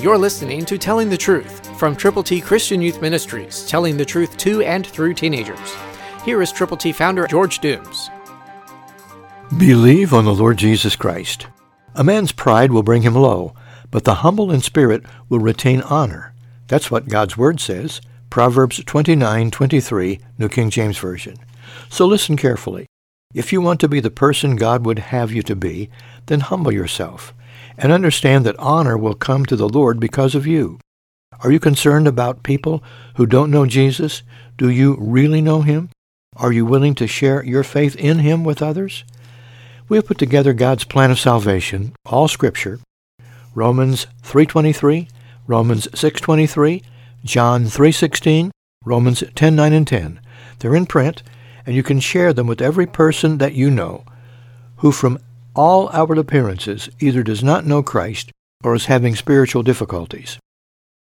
You're listening to Telling the Truth from Triple T Christian Youth Ministries, telling the truth to and through teenagers. Here is Triple T founder George Dooms. Believe on the Lord Jesus Christ. A man's pride will bring him low, but the humble in spirit will retain honor. That's what God's Word says. Proverbs 29:23, New King James Version. So listen carefully. If you want to be the person God would have you to be, then humble yourself and understand that honor will come to the Lord because of you. Are you concerned about people who don't know Jesus? Do you really know him? Are you willing to share your faith in him with others? We have put together God's plan of salvation, all scripture, Romans 3:23, Romans 6:23, John 3:16, Romans 10:9 and 10. They're in print, and you can share them with every person that you know who from all outward appearances either does not know Christ or is having spiritual difficulties.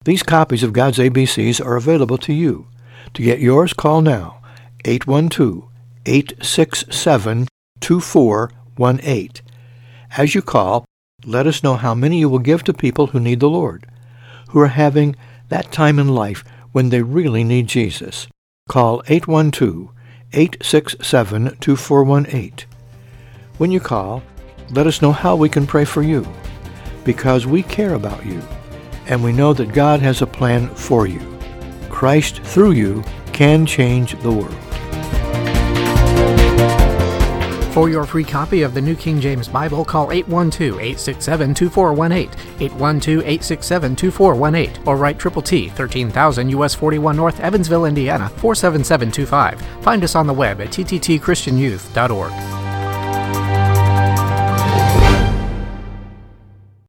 These copies of God's ABCs are available to you. To get yours, call now 812-867-2418. As you call, let us know how many you will give to people who need the Lord, who are having that time in life when they really need Jesus. Call 812-867-2418. When you call, let us know how we can pray for you, because we care about you, and we know that God has a plan for you. Christ, through you, can change the world. For your free copy of the New King James Bible, call 812-867-2418, 812-867-2418, or write Triple T, 13000 US 41 North, Evansville, Indiana, 47725. Find us on the web at tttchristianyouth.org.